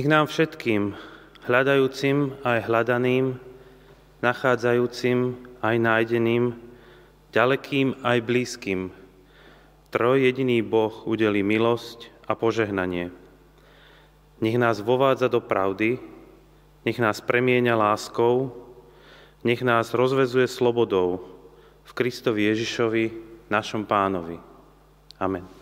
Nech nám všetkým, hľadajúcim aj hľadaným, nachádzajúcim aj nájdeným, ďalekým aj blízkym, troj jediný Boh udeli milosť a požehnanie. Nech nás vovádza do pravdy, nech nás premieňa láskou, nech nás rozvezuje slobodou v Kristovi Ježišovi, našom pánovi. Amen.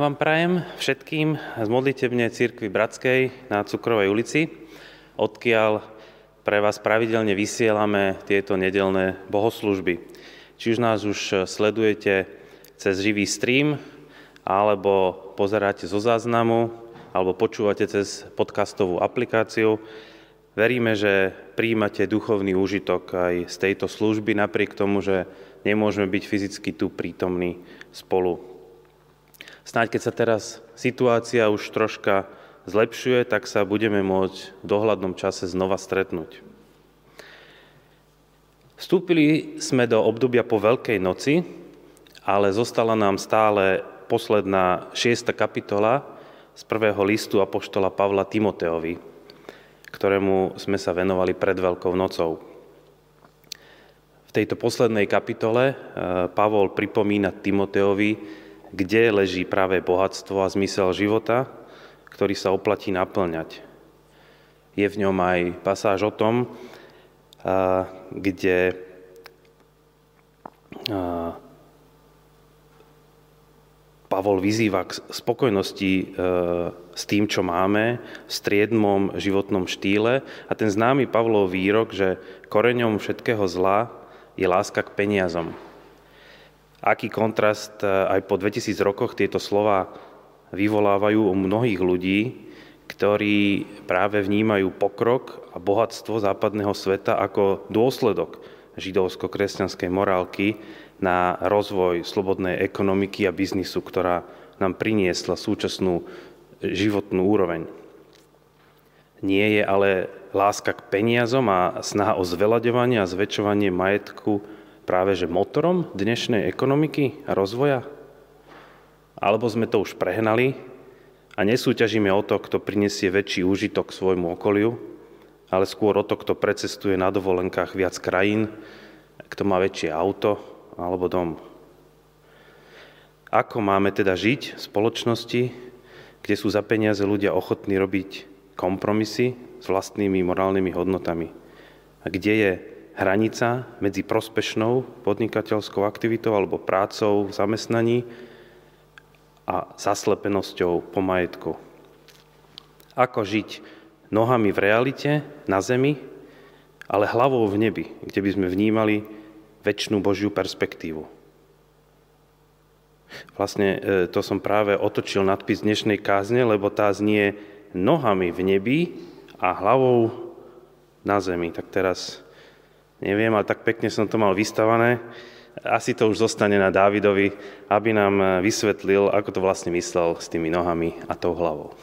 Vám prajem všetkým z modlitebne Církvy Bratskej na Cukrovej ulici, odkiaľ pre vás pravidelne vysielame tieto nedelné bohoslužby. Či už nás už sledujete cez živý stream, alebo pozeráte zo záznamu, alebo počúvate cez podcastovú aplikáciu, veríme, že príjmate duchovný úžitok aj z tejto služby, napriek tomu, že nemôžeme byť fyzicky tu prítomní spolu Snáď keď sa teraz situácia už troška zlepšuje, tak sa budeme môcť v dohľadnom čase znova stretnúť. Vstúpili sme do obdobia po Veľkej noci, ale zostala nám stále posledná šiesta kapitola z prvého listu Apoštola Pavla Timoteovi, ktorému sme sa venovali pred Veľkou nocou. V tejto poslednej kapitole eh, Pavol pripomína Timoteovi, kde leží práve bohatstvo a zmysel života, ktorý sa oplatí naplňať. Je v ňom aj pasáž o tom, kde Pavol vyzýva k spokojnosti e, s tým, čo máme, v striedmom životnom štýle. A ten známy Pavlov výrok, že koreňom všetkého zla je láska k peniazom. Aký kontrast e, aj po 2000 rokoch tieto slova vyvolávajú u mnohých ľudí, ktorí práve vnímajú pokrok a bohatstvo západného sveta ako dôsledok židovsko-kresťanskej morálky na rozvoj slobodnej ekonomiky a biznisu, ktorá nám priniesla súčasnú životnú úroveň. Nie je ale láska k peniazom a snaha o zveľaďovanie a zväčšovanie majetku práve že motorom dnešnej ekonomiky a rozvoja? Alebo sme to už prehnali a nesúťažíme o to, kto prinesie väčší úžitok svojmu okoliu, ale skôr o to, kto precestuje na dovolenkách viac krajín, kto má väčšie auto alebo dom. Ako máme teda žiť v spoločnosti, kde sú za peniaze ľudia ochotní robiť kompromisy s vlastnými morálnymi hodnotami? A kde je hranica medzi prospešnou podnikateľskou aktivitou alebo prácou v zamestnaní a zaslepenosťou po majetku. ako žiť nohami v realite, na zemi, ale hlavou v nebi, kde by sme vnímali väčšinu Božiu perspektívu. Vlastne e, to som práve otočil nadpis dnešnej kázne, lebo tá znie nohami v nebi a hlavou na zemi. Tak teraz neviem, ale tak pekne som to mal vystavané. Asi to už zostane na Dávidovi, aby nám vysvetlil, ako to vlastne myslel s tými nohami a tou hlavou.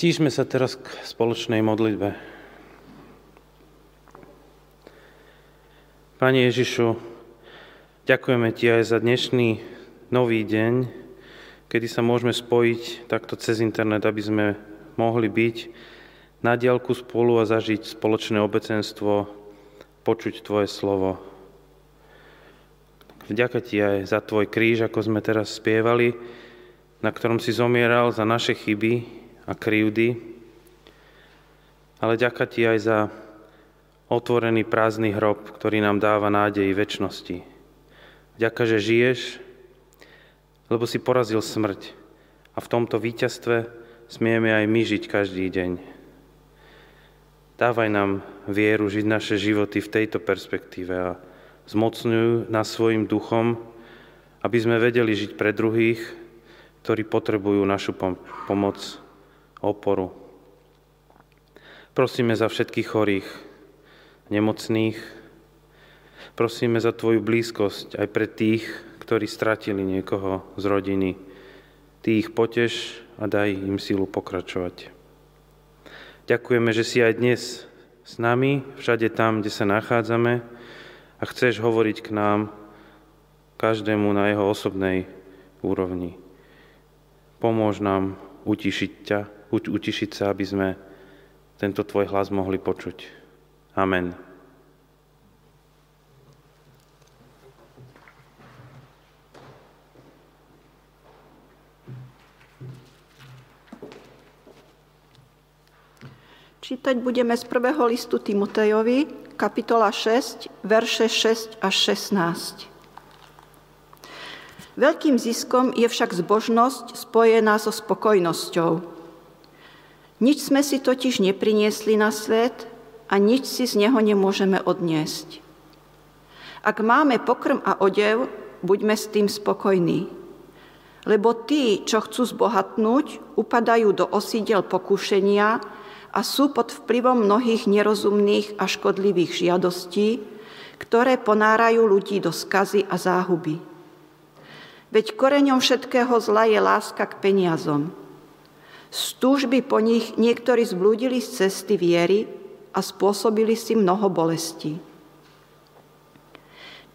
Stížme sa teraz k spoločnej modlitbe. Pane Ježišu, ďakujeme Ti aj za dnešný nový deň, kedy sa môžeme spojiť takto cez internet, aby sme mohli byť na diálku spolu a zažiť spoločné obecenstvo, počuť Tvoje slovo. Vďaka Ti aj za Tvoj kríž, ako sme teraz spievali, na ktorom si zomieral za naše chyby, a krivdy, ale ďaká ti aj za otvorený prázdny hrob, ktorý nám dáva nádej väčšnosti. Ďaká, že žiješ, lebo si porazil smrť a v tomto víťazstve smieme aj my žiť každý deň. Dávaj nám vieru žiť naše životy v tejto perspektíve a zmocňujú nás svojim duchom, aby sme vedeli žiť pre druhých, ktorí potrebujú našu pomoc oporu. Prosíme za všetkých chorých, nemocných. Prosíme za Tvoju blízkosť aj pre tých, ktorí stratili niekoho z rodiny. Ty ich poteš a daj im sílu pokračovať. Ďakujeme, že si aj dnes s nami, všade tam, kde sa nachádzame, a chceš hovoriť k nám, každému na jeho osobnej úrovni. Pomôž nám utišiť ťa, utišiť sa, aby sme tento tvoj hlas mohli počuť. Amen. Čítať budeme z prvého listu Timotejovi, kapitola 6, verše 6 až 16. Veľkým ziskom je však zbožnosť spojená so spokojnosťou. Nič sme si totiž nepriniesli na svet a nič si z neho nemôžeme odniesť. Ak máme pokrm a odev, buďme s tým spokojní. Lebo tí, čo chcú zbohatnúť, upadajú do osídel pokušenia, a sú pod vplyvom mnohých nerozumných a škodlivých žiadostí, ktoré ponárajú ľudí do skazy a záhuby. Veď koreňom všetkého zla je láska k peniazom. Z túžby po nich niektorí zblúdili z cesty viery a spôsobili si mnoho bolestí.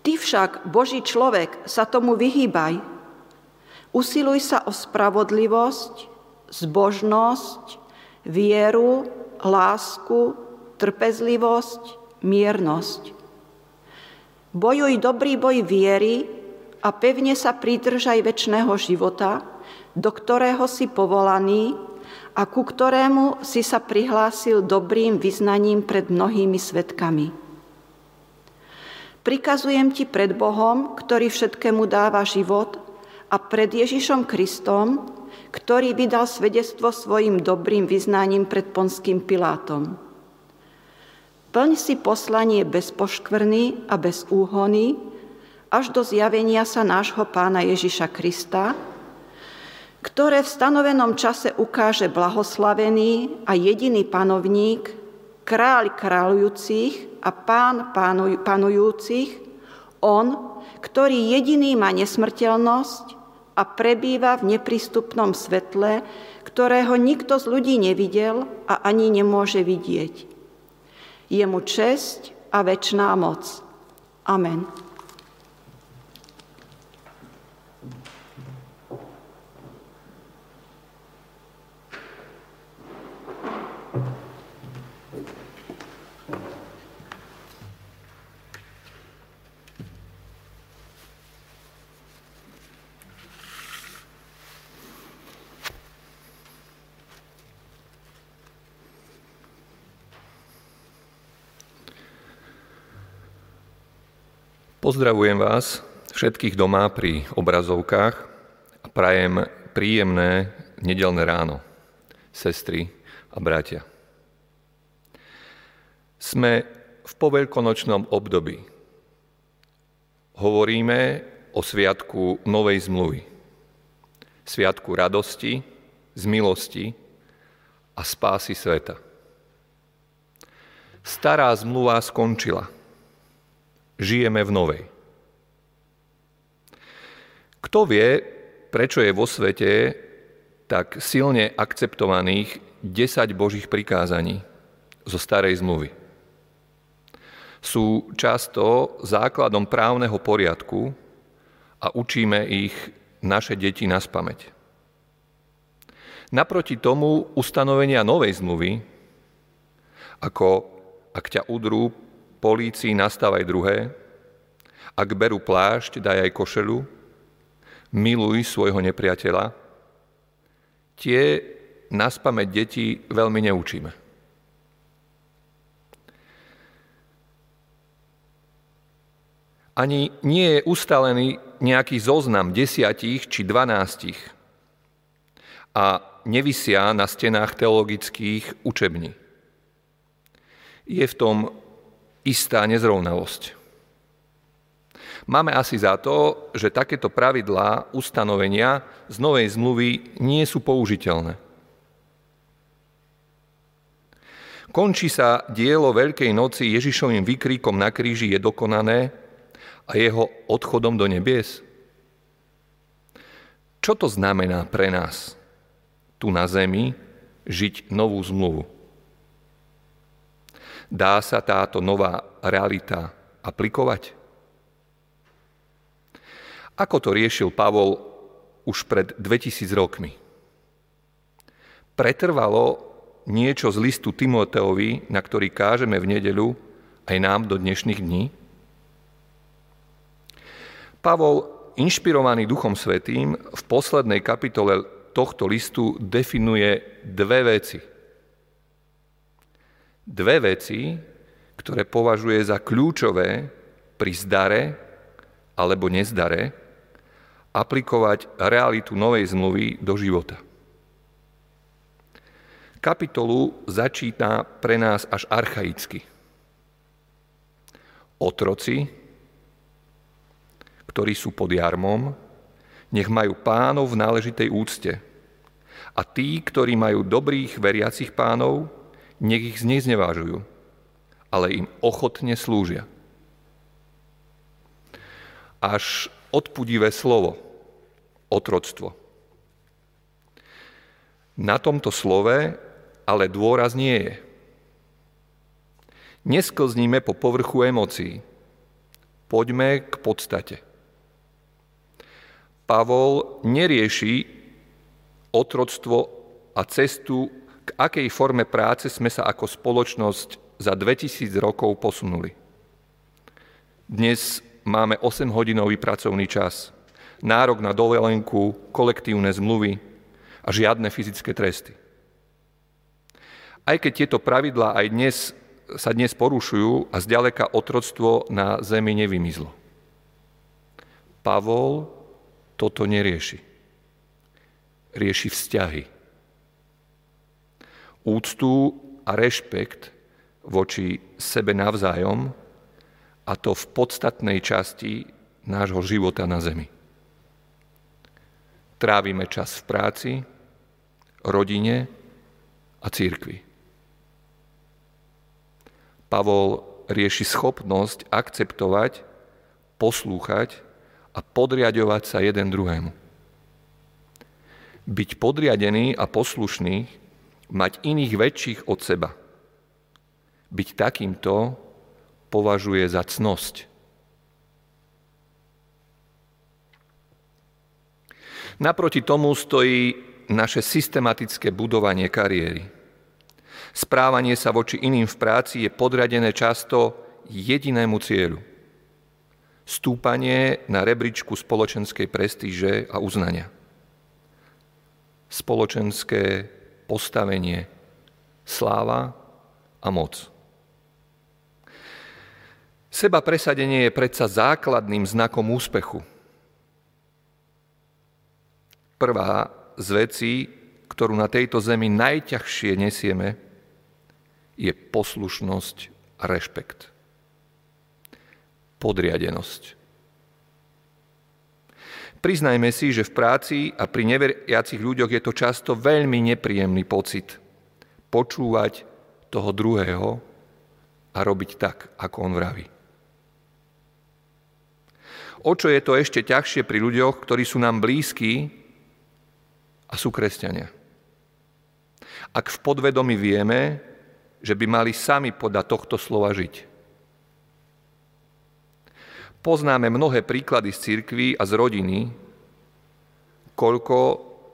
Ty však, Boží človek, sa tomu vyhýbaj. Usiluj sa o spravodlivosť, zbožnosť, vieru, lásku, trpezlivosť, miernosť. Bojuj dobrý boj viery a pevne sa pridržaj väčšného života, do ktorého si povolaný a ku ktorému si sa prihlásil dobrým vyznaním pred mnohými svetkami. Prikazujem ti pred Bohom, ktorý všetkému dáva život, a pred Ježišom Kristom, ktorý vydal svedectvo svojim dobrým vyznaním pred Ponským Pilátom. Plň si poslanie bez poškvrny a bez úhony, až do zjavenia sa nášho pána Ježiša Krista, ktoré v stanovenom čase ukáže blahoslavený a jediný panovník, kráľ kráľujúcich a pán panujúcich, on, ktorý jediný má nesmrteľnosť a prebýva v neprístupnom svetle, ktorého nikto z ľudí nevidel a ani nemôže vidieť. Je mu česť a väčšiná moc. Amen. Pozdravujem vás všetkých doma pri obrazovkách a prajem príjemné nedelné ráno, sestry a bratia. Sme v poveľkonočnom období. Hovoríme o sviatku Novej zmluvy. Sviatku radosti, z milosti a spásy sveta. Stará zmluva skončila – žijeme v novej. Kto vie, prečo je vo svete tak silne akceptovaných 10 Božích prikázaní zo starej zmluvy? Sú často základom právneho poriadku a učíme ich naše deti na spameť. Naproti tomu ustanovenia novej zmluvy, ako ak ťa udrú polícii nastávaj druhé, ak berú plášť, daj aj košelu, miluj svojho nepriateľa, tie nás pamäť deti veľmi neučíme. Ani nie je ustalený nejaký zoznam desiatich či dvanástich a nevisia na stenách teologických učební. Je v tom istá nezrovnalosť. Máme asi za to, že takéto pravidlá, ustanovenia z novej zmluvy nie sú použiteľné. Končí sa dielo Veľkej noci Ježišovým výkrikom na kríži je dokonané a jeho odchodom do nebies. Čo to znamená pre nás tu na zemi žiť novú zmluvu? Dá sa táto nová realita aplikovať? Ako to riešil Pavol už pred 2000 rokmi? Pretrvalo niečo z listu Timoteovi, na ktorý kážeme v nedeľu, aj nám do dnešných dní? Pavol, inšpirovaný Duchom Svetým, v poslednej kapitole tohto listu definuje dve veci. Dve veci, ktoré považuje za kľúčové pri zdare alebo nezdare aplikovať realitu novej zmluvy do života. Kapitolu začíta pre nás až archaicky. Otroci, ktorí sú pod jarmom, nech majú pánov v náležitej úcte. A tí, ktorí majú dobrých veriacich pánov, nech ich zneznevážujú, ale im ochotne slúžia. Až odpudivé slovo, otroctvo. Na tomto slove ale dôraz nie je. Nesklzníme po povrchu emócií. Poďme k podstate. Pavol nerieši otroctvo a cestu, k akej forme práce sme sa ako spoločnosť za 2000 rokov posunuli. Dnes máme 8-hodinový pracovný čas, nárok na dovolenku, kolektívne zmluvy a žiadne fyzické tresty. Aj keď tieto pravidlá aj dnes sa dnes porušujú a zďaleka otroctvo na zemi nevymizlo. Pavol toto nerieši. Rieši vzťahy. Úctu a rešpekt voči sebe navzájom a to v podstatnej časti nášho života na zemi. Trávime čas v práci, rodine a církvi. Pavol rieši schopnosť akceptovať, poslúchať a podriadovať sa jeden druhému. Byť podriadený a poslušný, mať iných väčších od seba. Byť takýmto považuje za cnosť. Naproti tomu stojí naše systematické budovanie kariéry. Správanie sa voči iným v práci je podradené často jedinému cieľu – stúpanie na rebríčku spoločenskej prestíže a uznania. Spoločenské postavenie, sláva a moc. Seba presadenie je predsa základným znakom úspechu. Prvá z vecí, ktorú na tejto zemi najťažšie nesieme, je poslušnosť a rešpekt podriadenosť. Priznajme si, že v práci a pri neveriacich ľuďoch je to často veľmi nepríjemný pocit počúvať toho druhého a robiť tak, ako on vraví. O čo je to ešte ťažšie pri ľuďoch, ktorí sú nám blízki a sú kresťania? Ak v podvedomí vieme, že by mali sami podľa tohto slova žiť. Poznáme mnohé príklady z církvy a z rodiny, koľko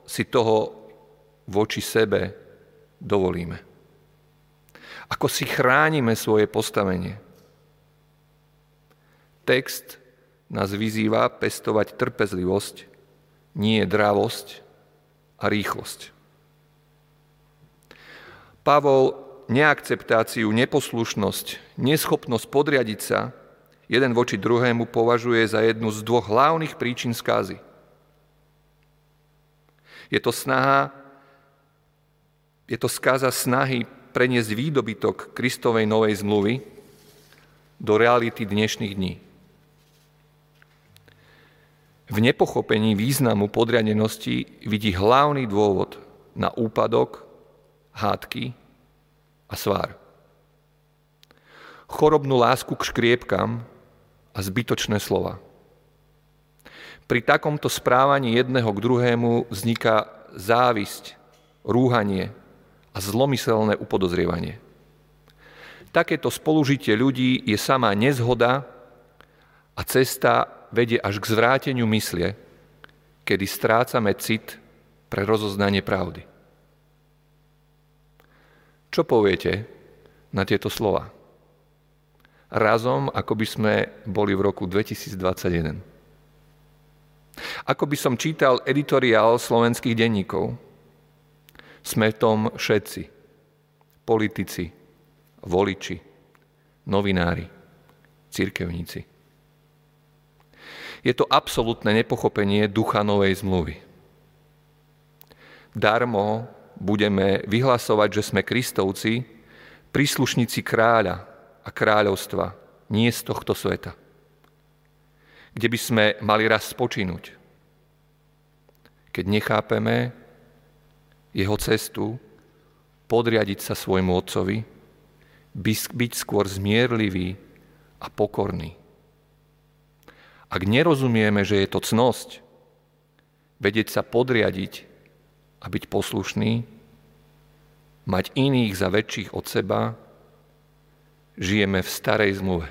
si toho voči sebe dovolíme. Ako si chránime svoje postavenie. Text nás vyzýva pestovať trpezlivosť, nie dravosť a rýchlosť. Pavol neakceptáciu, neposlušnosť, neschopnosť podriadiť sa jeden voči druhému považuje za jednu z dvoch hlavných príčin skázy. Je to snaha, je to skáza snahy preniesť výdobytok Kristovej novej zmluvy do reality dnešných dní. V nepochopení významu podriadenosti vidí hlavný dôvod na úpadok, hádky a svár. Chorobnú lásku k škriepkam a zbytočné slova. Pri takomto správaní jedného k druhému vzniká závisť, rúhanie a zlomyselné upodozrievanie. Takéto spolužitie ľudí je samá nezhoda A cesta vedie až k zvráteniu myslie, kedy strácame cit pre rozoznanie pravdy. Čo poviete na tieto slova? Razom, ako by sme boli v roku 2021. Ako by som čítal editoriál slovenských denníkov, sme v tom všetci. Politici, voliči, novinári, cirkevníci. Je to absolútne nepochopenie ducha novej zmluvy. Darmo budeme vyhlasovať, že sme kristovci, príslušníci kráľa a kráľovstva, nie z tohto sveta, kde by sme mali raz spočinúť. Keď nechápeme jeho cestu, podriadiť sa svojmu otcovi, byť skôr zmierlivý a pokorný. Ak nerozumieme, že je to cnosť, vedieť sa podriadiť a byť poslušný, mať iných za väčších od seba, žijeme v starej zmluve.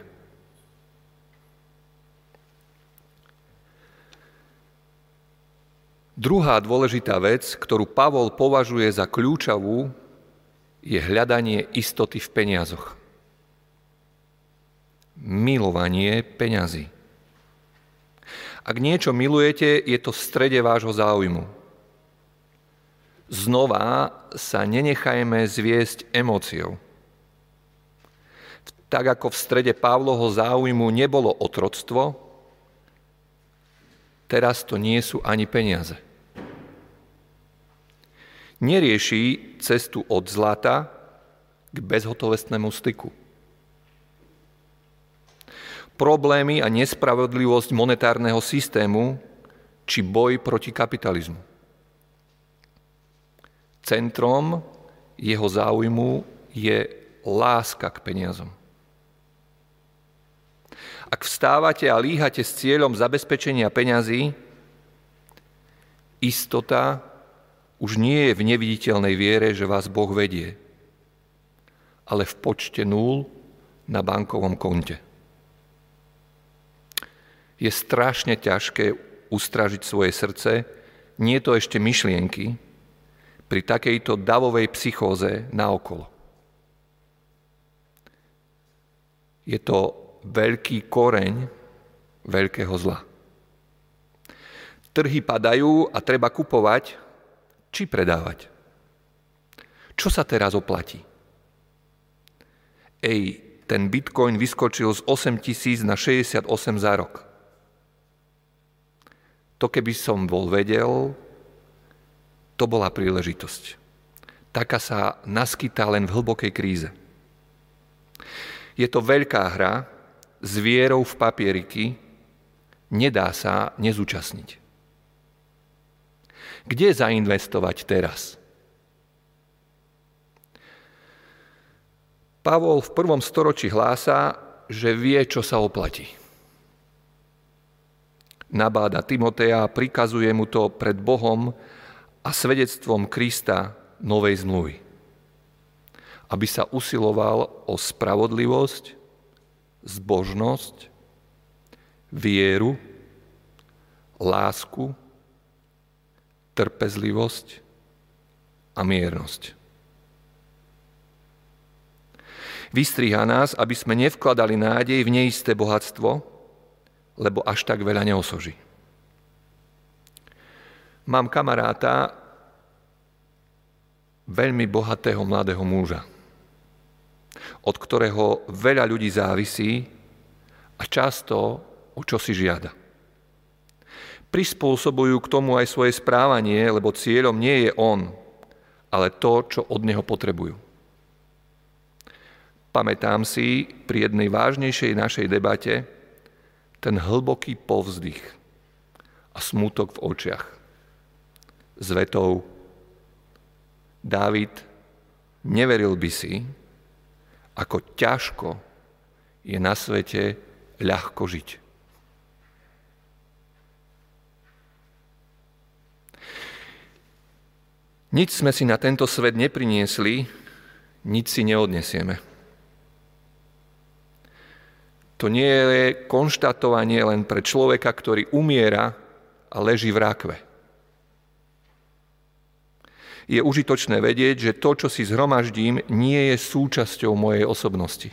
Druhá dôležitá vec, ktorú Pavol považuje za kľúčovú, je hľadanie istoty v peniazoch. Milovanie peňazí. Ak niečo milujete, je to v strede vášho záujmu. Znova sa nenechajme zviesť emóciou. Tak ako v strede Pavloho záujmu nebolo otroctvo, teraz to nie sú ani peniaze. Nerieši cestu od zlata k bezhotovostnému styku problémy a nespravodlivosť monetárneho systému či boj proti kapitalizmu. Centrom jeho záujmu je láska k peniazom. Ak vstávate a líhate s cieľom zabezpečenia peňazí, istota už nie je v neviditeľnej viere, že vás Boh vedie, ale v počte nul na bankovom konte je strašne ťažké ustražiť svoje srdce, nie to ešte myšlienky, pri takejto davovej psychóze naokolo. Je to veľký koreň veľkého zla. Trhy padajú a treba kupovať či predávať. Čo sa teraz oplatí? Ej, ten bitcoin vyskočil z 8 tisíc na 68 za rok. To keby som bol vedel, to bola príležitosť. Taká sa naskytá len v hlbokej kríze. Je to veľká hra s vierou v papieriky, nedá sa nezúčastniť. Kde zainvestovať teraz? Pavol v prvom storočí hlása, že vie, čo sa oplatí nabáda Timotea prikazuje mu to pred Bohom a svedectvom Krista novej zmluvy. Aby sa usiloval o spravodlivosť, zbožnosť, vieru, lásku, trpezlivosť a miernosť. Vystriha nás, aby sme nevkladali nádej v neisté bohatstvo, lebo až tak veľa neosoží. Mám kamaráta, veľmi bohatého mladého muža, od ktorého veľa ľudí závisí a často o čo si žiada. Prispôsobujú k tomu aj svoje správanie, lebo cieľom nie je on, ale to, čo od neho potrebujú. Pamätám si pri jednej vážnejšej našej debate, ten hlboký povzdych a smútok v očiach. S vetou Dávid, neveril by si, ako ťažko je na svete ľahko žiť. Nič sme si na tento svet nepriniesli, nič si neodnesieme. To nie je konštatovanie len pre človeka, ktorý umiera a leží v rákve. Je užitočné vedieť, že to, čo si zhromaždím, nie je súčasťou mojej osobnosti.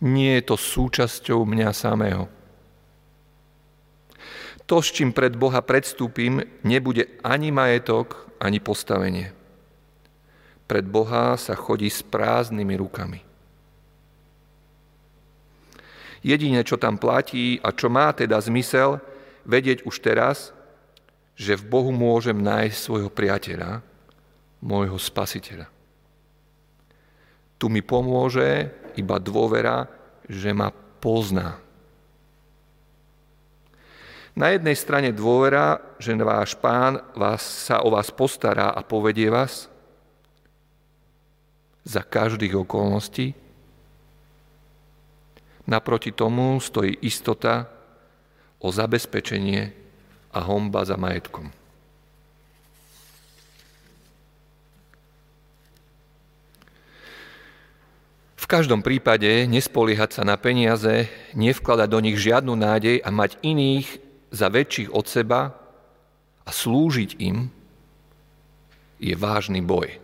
Nie je to súčasťou mňa samého. To, s čím pred Boha predstúpim, nebude ani majetok, ani postavenie. Pred Boha sa chodí s prázdnymi rukami. Jedine, čo tam platí a čo má teda zmysel, vedieť už teraz, že v Bohu môžem nájsť svojho priateľa, môjho spasiteľa. Tu mi pomôže iba dôvera, že ma pozná. Na jednej strane dôvera, že váš pán vás, sa o vás postará a povedie vás za každých okolností. Naproti tomu stojí istota o zabezpečenie a homba za majetkom. V každom prípade nespoliehať sa na peniaze, nevkladať do nich žiadnu nádej a mať iných za väčších od seba a slúžiť im je vážny boj.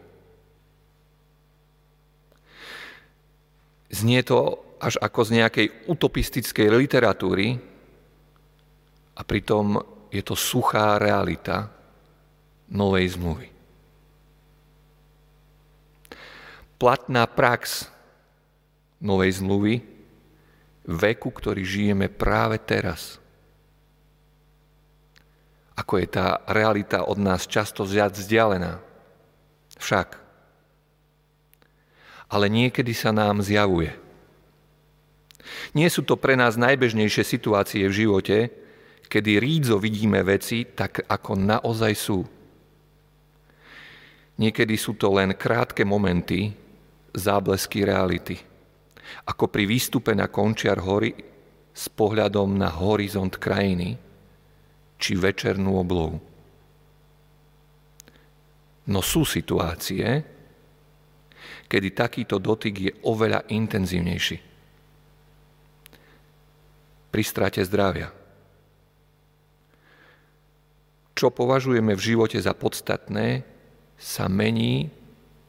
Znie to až ako z nejakej utopistickej literatúry a pritom je to suchá realita novej zmluvy. Platná prax novej zmluvy, veku, ktorý žijeme práve teraz. Ako je tá realita od nás často viac vzdialená. Však. Ale niekedy sa nám zjavuje. Nie sú to pre nás najbežnejšie situácie v živote, kedy rídzo vidíme veci tak, ako naozaj sú. Niekedy sú to len krátke momenty, záblesky reality – ako pri výstupe na končiar hory s pohľadom na horizont krajiny či večernú oblohu. No sú situácie, kedy takýto dotyk je oveľa intenzívnejší. Pri strate zdravia. Čo považujeme v živote za podstatné, sa mení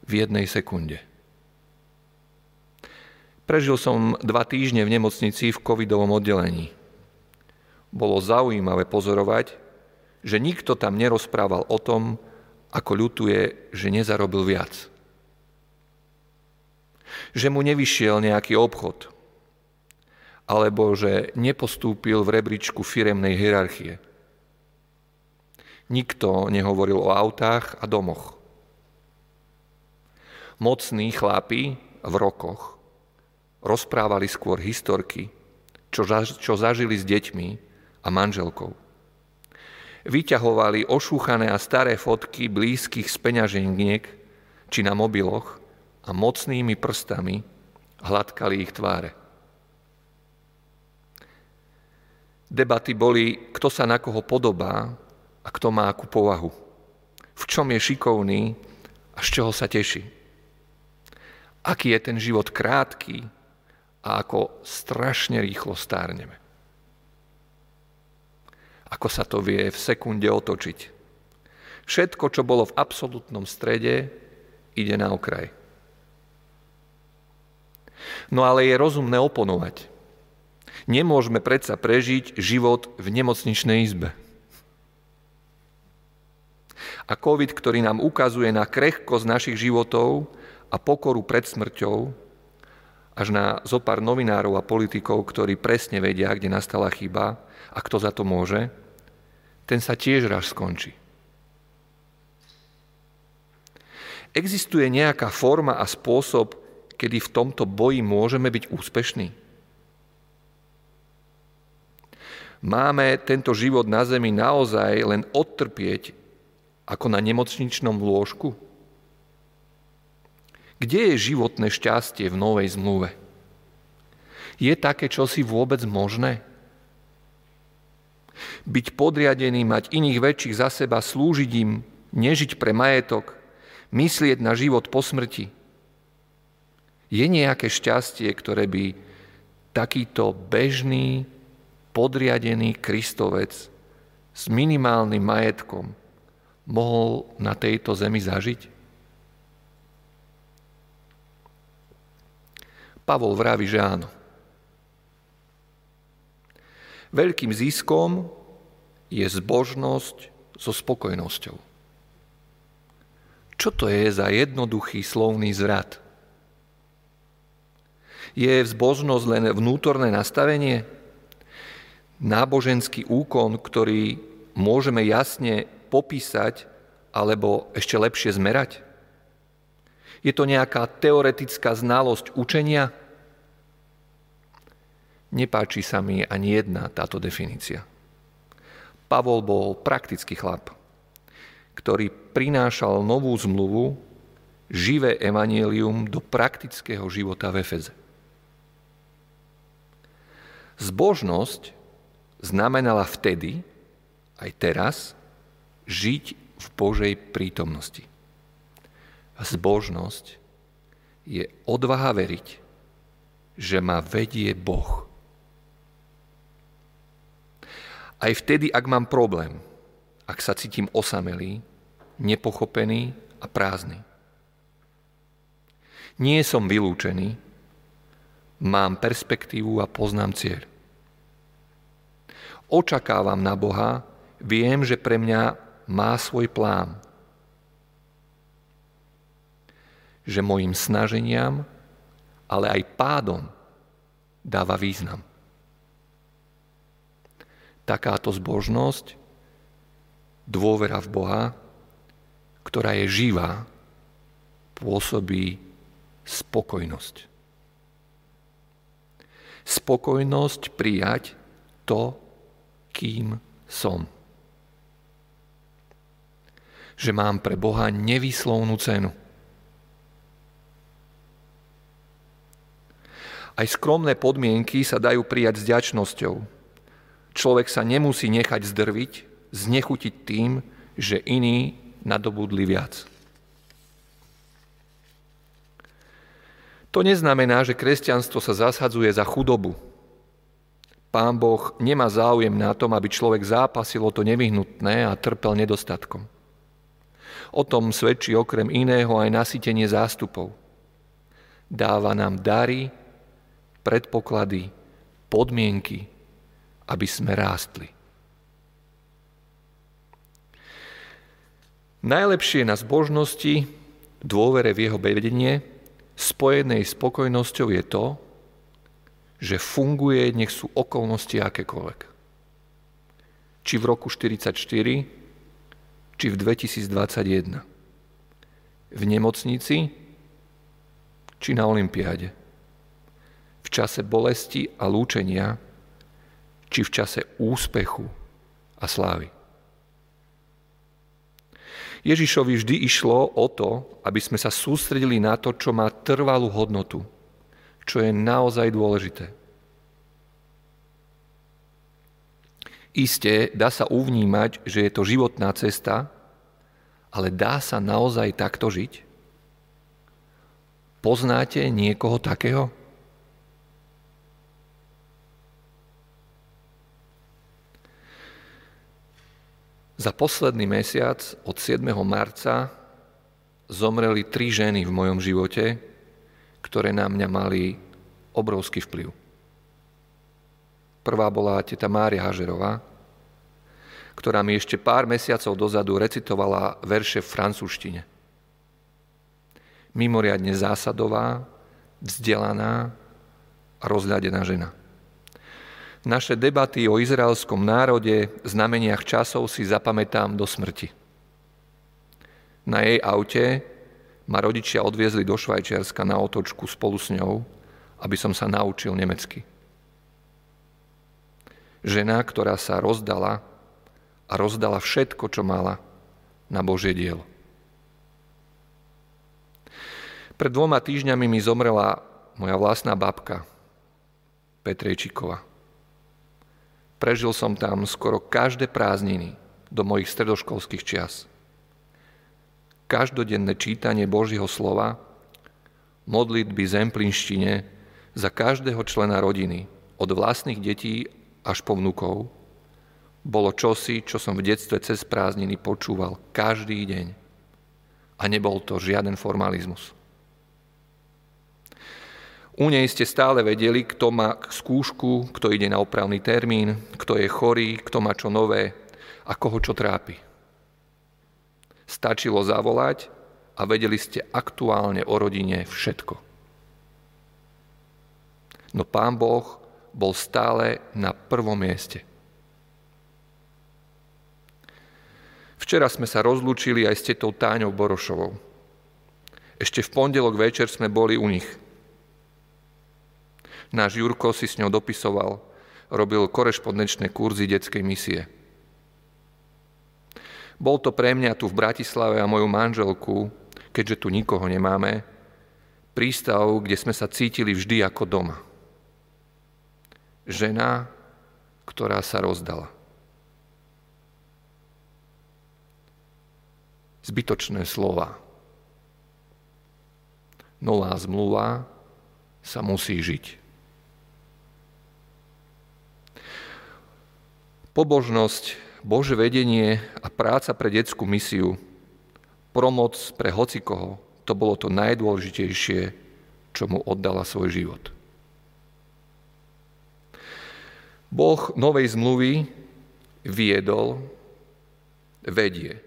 v jednej sekunde. Prežil som dva týždne v nemocnici v covidovom oddelení. Bolo zaujímavé pozorovať, že nikto tam nerozprával o tom, ako ľutuje, že nezarobil viac. Že mu nevyšiel nejaký obchod, alebo že nepostúpil v rebríčku firemnej hierarchie. Nikto nehovoril o autách a domoch. Mocní chlapi v rokoch rozprávali skôr historky, čo, čo zažili s deťmi a manželkou. Vyťahovali ošúchané a staré fotky blízkych z peňaženiek či na mobiloch a mocnými prstami hladkali ich tváre. Debaty boli, kto sa na koho podobá a kto má akú povahu. V čom je šikovný a z čoho sa teší. Aký je ten život krátky a ako strašne rýchlo stárneme. Ako sa to vie v sekunde otočiť. Všetko, čo bolo v absolútnom strede, ide na okraj. No ale je rozumné oponovať. Nemôžeme predsa prežiť život v nemocničnej izbe. A COVID, ktorý nám ukazuje na krehkosť našich životov a pokoru pred smrťou, až na zopár novinárov a politikov, ktorí presne vedia, kde nastala chyba a kto za to môže, ten sa tiež raz skončí. Existuje nejaká forma a spôsob, kedy v tomto boji môžeme byť úspešní? Máme tento život na zemi naozaj len odtrpieť ako na nemocničnom lôžku? Kde je životné šťastie v novej zmluve? Je také čosi vôbec možné? Byť podriadený, mať iných väčších za seba, slúžiť im, nežiť pre majetok, myslieť na život po smrti. Je nejaké šťastie, ktoré by takýto bežný, podriadený Kristovec s minimálnym majetkom mohol na tejto zemi zažiť? Pavol vraví, že áno. Veľkým ziskom je zbožnosť so spokojnosťou. Čo to je za jednoduchý slovný zrad? Je zbožnosť len vnútorné nastavenie? Náboženský úkon, ktorý môžeme jasne popísať alebo ešte lepšie zmerať? Je to nejaká teoretická znalosť učenia? Nepáči sa mi ani jedna táto definícia. Pavol bol praktický chlap, ktorý prinášal novú zmluvu, živé evanielium do praktického života v Efeze. Zbožnosť znamenala vtedy, aj teraz, žiť v Božej prítomnosti. Zbožnosť je odvaha veriť, že ma vedie Boh. Aj vtedy, ak mám problém, ak sa cítim osamelý, nepochopený a prázdny. Nie som vylúčený, mám perspektívu a poznám cieľ. Očakávam na Boha, viem, že pre mňa má svoj plán. že mojim snaženiam, ale aj pádom dáva význam. Takáto zbožnosť, dôvera v Boha, ktorá je živá, pôsobí spokojnosť. Spokojnosť prijať to, kým som. Že mám pre Boha nevyslovnú cenu Aj skromné podmienky sa dajú prijať s ďačnosťou. Človek sa nemusí nechať zdrviť, znechutiť tým, že iní nadobudli viac. To neznamená, že kresťanstvo sa zasadzuje za chudobu. Pán Boh nemá záujem na tom, aby človek zápasil o to nevyhnutné a trpel nedostatkom. O tom svedčí okrem iného aj nasytenie zástupov. Dáva nám dary, predpoklady, podmienky, aby sme rástli. Najlepšie na zbožnosti, dôvere v jeho vedenie, spojenej spokojnosťou je to, že funguje, nech sú okolnosti akékoľvek. Či v roku 1944, či v 2021. V nemocnici, či na Olympiáde v čase bolesti a lúčenia, či v čase úspechu a slávy. Ježišovi vždy išlo o to, aby sme sa sústredili na to, čo má trvalú hodnotu, čo je naozaj dôležité. Isté, dá sa uvnímať, že je to životná cesta, ale dá sa naozaj takto žiť? Poznáte niekoho takého? Za posledný mesiac od 7. marca zomreli tri ženy v mojom živote, ktoré na mňa mali obrovský vplyv. Prvá bola teta Mária Hažerová, ktorá mi ešte pár mesiacov dozadu recitovala verše v francúzštine. Mimoriadne zásadová, vzdelaná a rozhľadená žena. Naše debaty o izraelskom národe, znameniach časov si zapamätám do smrti. Na jej aute ma rodičia odviezli do Švajčiarska na otočku spolu s ňou, aby som sa naučil nemecky. Žena, ktorá sa rozdala a rozdala všetko, čo mala na Božie dielo. Pred dvoma týždňami mi zomrela moja vlastná babka, Petrejčíková. Prežil som tam skoro každé prázdniny do mojich stredoškolských čias. Každodenné čítanie Božieho slova, modlitby zemplinštine za každého člena rodiny, od vlastných detí až po vnukov, bolo čosi, čo som v detstve cez prázdniny počúval každý deň. A nebol to žiaden formalizmus. U nej ste stále vedeli, kto má skúšku, kto ide na opravný termín, kto je chorý, kto má čo nové a koho čo trápi. Stačilo zavolať a vedeli ste aktuálne o rodine všetko. No pán Boh bol stále na prvom mieste. Včera sme sa rozlúčili aj s tetou Táňou Borošovou. Ešte v pondelok večer sme boli u nich – Náš Jurko si s ňou dopisoval, robil korešpondenčné kurzy detskej misie. Bol to pre mňa tu v Bratislave a moju manželku, keďže tu nikoho nemáme, prístav, kde sme sa cítili vždy ako doma. Žena, ktorá sa rozdala. Zbytočné slova. Nová zmluva sa musí žiť. Pobožnosť, Bože vedenie a práca pre detskú misiu, promoc pre hocikoho, to bolo to najdôležitejšie, čo mu oddala svoj život. Boh novej zmluvy viedol, vedie.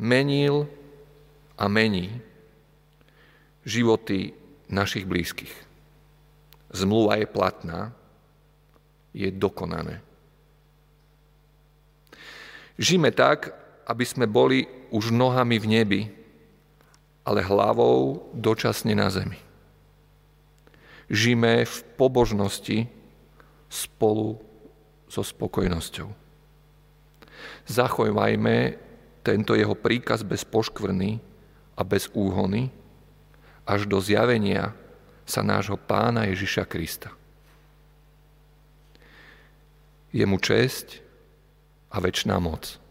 Menil a mení životy našich blízkych. Zmluva je platná, je dokonané. Žijeme tak, aby sme boli už nohami v nebi, ale hlavou dočasne na zemi. Žijeme v pobožnosti spolu so spokojnosťou. Zachovajme tento jeho príkaz bez poškvrny a bez úhony až do zjavenia sa nášho pána Ježiša Krista. Je mu česť a väčšiná moc.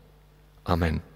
Amen.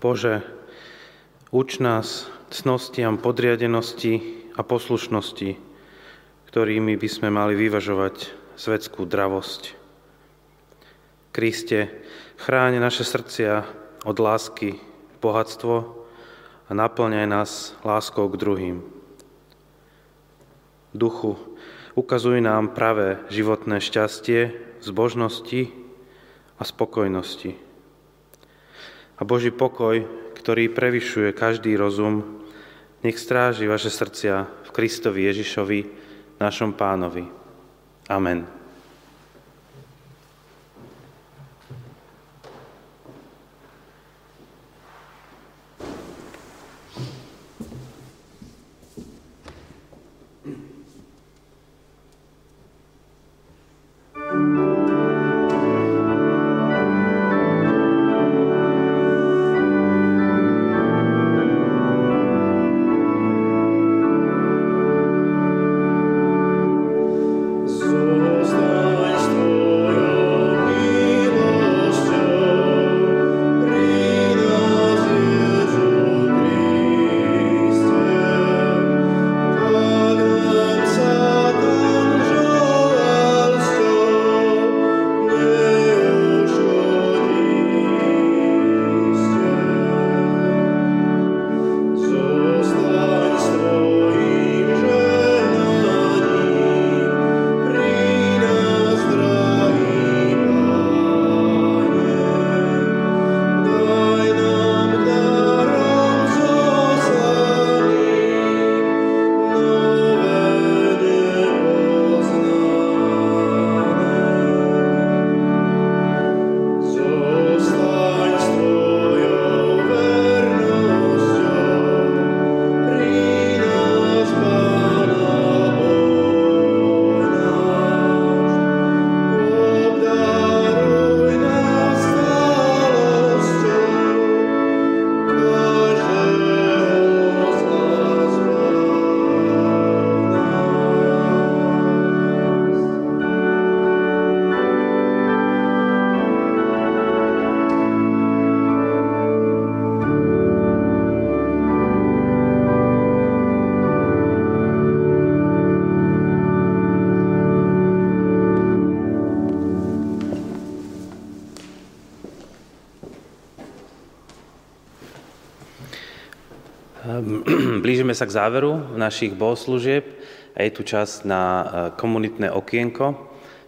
Bože, uč nás cnostiam podriadenosti a poslušnosti, ktorými by sme mali vyvažovať svetskú dravosť. Kriste, chráň naše srdcia od lásky, bohatstvo a naplňaj nás láskou k druhým. Duchu, ukazuj nám pravé životné šťastie, zbožnosti a spokojnosti. A Boží pokoj, ktorý prevyšuje každý rozum, nech stráži vaše srdcia v Kristovi Ježišovi, našom pánovi. Amen. Sa k záveru našich bohoslúžieb a je tu čas na e, komunitné okienko,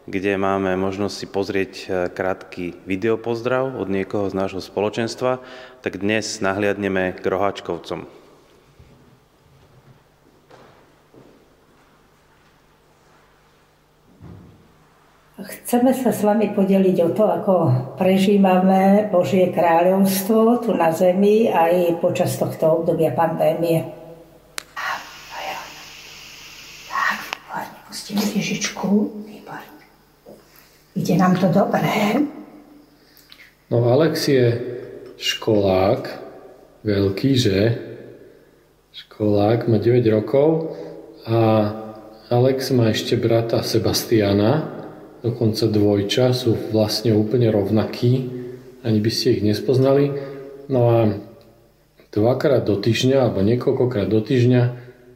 kde máme možnosť si pozrieť e, krátky videopozdrav od niekoho z nášho spoločenstva, tak dnes nahliadneme k roháčkovcom. Chceme sa s vami podeliť o to, ako prežívame Božie kráľovstvo tu na zemi aj počas tohto obdobia pandémie. Tak, výborne, pustíme Ježičku, výborne. Ide nám to dobré. No Alex je školák, veľký, že? Školák, má 9 rokov a Alex má ešte brata Sebastiana, dokonca dvojča, sú vlastne úplne rovnakí, ani by ste ich nespoznali. No a dvakrát do týždňa, alebo niekoľkokrát do týždňa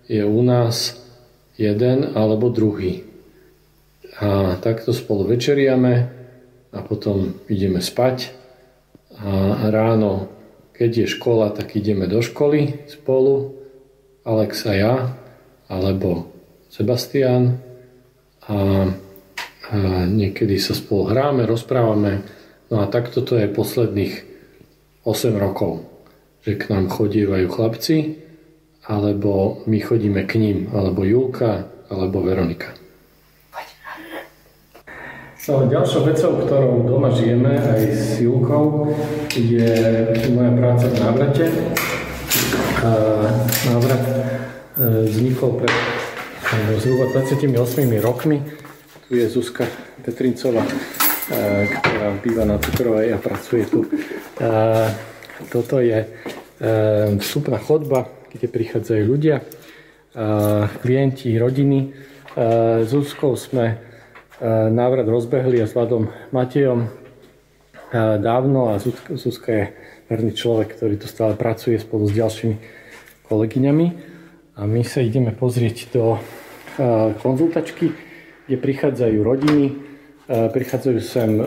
je u nás jeden alebo druhý. A takto spolu večeriame a potom ideme spať. A ráno, keď je škola, tak ideme do školy spolu, Alex a ja, alebo Sebastian. A a niekedy sa spolu hráme, rozprávame. No a takto to je posledných 8 rokov, že k nám chodívajú chlapci, alebo my chodíme k ním, alebo Julka, alebo Veronika. No, ďalšou vecou, ktorou doma žijeme aj s Julkou, je moja práca v návrate. A návrat e, vznikol pred e, zhruba 28 rokmi tu je Zuzka Petrincová, eh, ktorá býva na Cukrovej a pracuje tu. Toto je vstupná chodba, kde prichádzajú ľudia, klienti, rodiny. S Zuzkou sme návrat rozbehli a s Vladom Matejom dávno a Zuzka je verný človek, ktorý tu stále pracuje spolu s ďalšími kolegyňami. A my sa ideme pozrieť do konzultačky, kde prichádzajú rodiny prichádzajú sem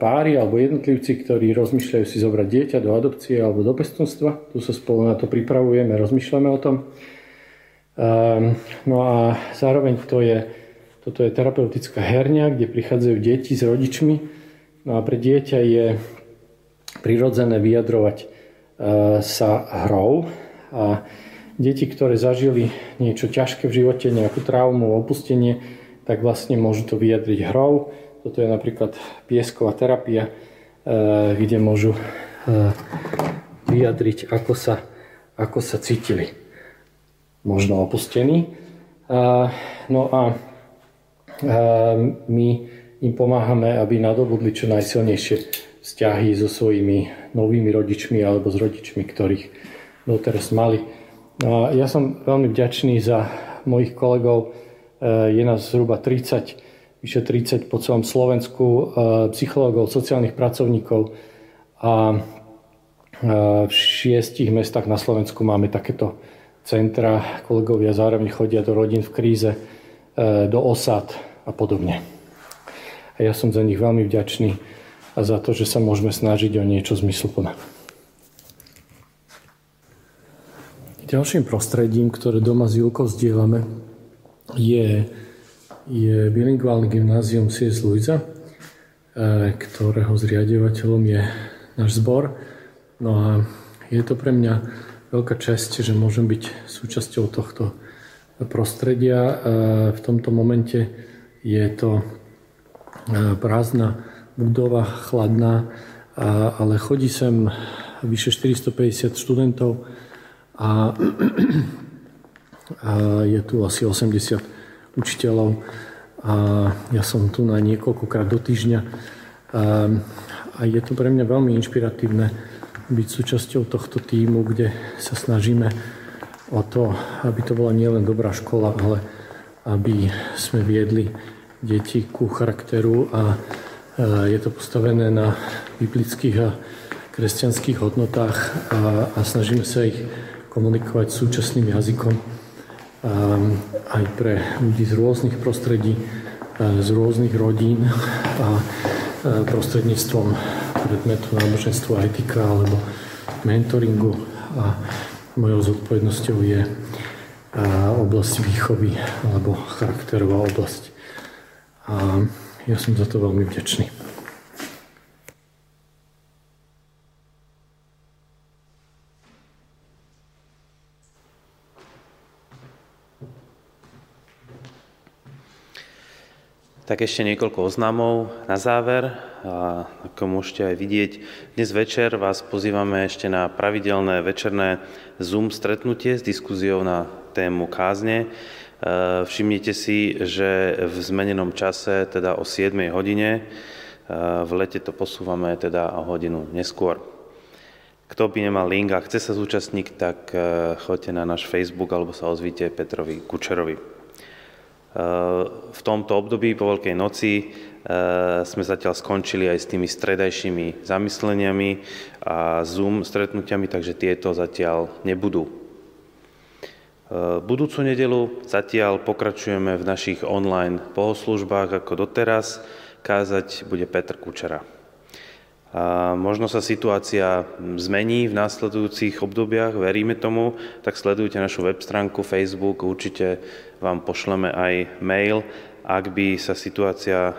páry alebo jednotlivci, ktorí rozmýšľajú si zobrať dieťa do adopcie alebo do pestunstva. Tu sa spolu na to pripravujeme, rozmýšľame o tom. No a zároveň to je, toto je terapeutická herňa, kde prichádzajú deti s rodičmi. No a pre dieťa je prirodzené vyjadrovať sa hrou a deti, ktoré zažili niečo ťažké v živote, nejakú traumu, opustenie, tak vlastne môžu to vyjadriť hrou. Toto je napríklad piesková terapia, e, kde môžu e, vyjadriť, ako sa, ako sa cítili. Možno opustení. E, no a my im pomáhame, aby nadobudli čo najsilnejšie vzťahy so svojimi novými rodičmi alebo s rodičmi, ktorých doteraz mali. No ja som veľmi vďačný za mojich kolegov, je nás zhruba 30, vyše 30 po celom Slovensku eh, psychológov, sociálnych pracovníkov a eh, v šiestich mestách na Slovensku máme takéto centra. Kolegovia zároveň chodia do rodín v kríze, do osad a podobne. A ja som za nich veľmi vďačný a za to, že sa môžeme snažiť o niečo zmysluplné. Ďalším prostredím, ktoré doma s Julkou zdieľame, je, je bilingválne gymnázium C.S. Luisa, e, ktorého zriadovateľom je náš zbor. No a je to pre mňa veľká čest, že môžem byť súčasťou tohto prostredia. E, v tomto momente je to e, prázdna budova, chladná, ale chodí sem vyše 450 študentov a a je tu asi 80 učiteľov a ja som tu na niekoľkokrát do týždňa. A, a je to pre mňa veľmi inšpiratívne byť súčasťou tohto týmu, kde sa snažíme o to, aby to bola nielen dobrá škola, ale aby sme viedli deti ku charakteru a je to postavené na biblických a kresťanských hodnotách a, a snažíme sa ich komunikovať súčasným jazykom aj pre ľudí z rôznych prostredí, eh, z rôznych rodín a eh, prostredníctvom predmetu náboženstvo etika alebo mentoringu a mojou zodpovednosťou je eh, oblasť výchovy alebo charakterová oblasť. A ja som za to veľmi vďačný. Tak ešte niekoľko oznamov na záver. A ako môžete aj vidieť, dnes večer vás pozývame ešte na pravidelné večerné Zoom stretnutie s diskuziou na tému kázne. E, všimnite si, že v zmenenom čase, teda o 7 hodine, e, v lete to posúvame teda o hodinu neskôr. Kto by nemal link a chce sa zúčastniť, tak e, choďte na náš Facebook alebo sa ozvíte Petrovi Kučerovi. V tomto období po Veľkej noci e, sme zatiaľ skončili aj s tými stredajšími zamysleniami a Zoom stretnutiami, takže tieto zatiaľ nebudú. E, budúcu nedelu zatiaľ pokračujeme v našich online bohoslužbách ako doteraz. Kázať bude Petr Kučera. A možno sa situácia zmení v následujúcich obdobiach, veríme tomu, tak sledujte našu web stránku, Facebook, určite vám pošleme aj mail, ak by sa situácia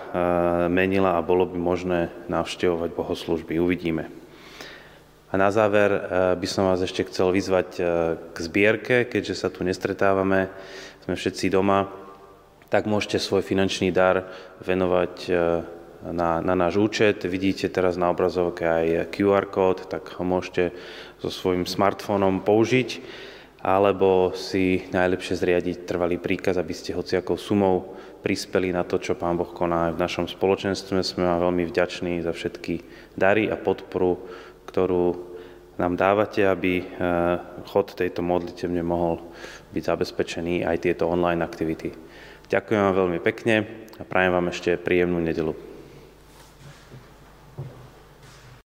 menila a bolo by možné navštevovať bohoslužby. Uvidíme. A na záver by som vás ešte chcel vyzvať k zbierke, keďže sa tu nestretávame, sme všetci doma, tak môžete svoj finančný dar venovať na, na náš účet. Vidíte teraz na obrazovke aj QR kód, tak ho môžete so svojím smartfónom použiť, alebo si najlepšie zriadiť trvalý príkaz, aby ste hociakou sumou prispeli na to, čo Pán Boh koná v našom spoločenstve. Sme vám veľmi vďační za všetky dary a podporu, ktorú nám dávate, aby eh, chod tejto modlitevne mohol byť zabezpečený aj tieto online aktivity. Ďakujem vám veľmi pekne a prajem vám ešte príjemnú nedelu.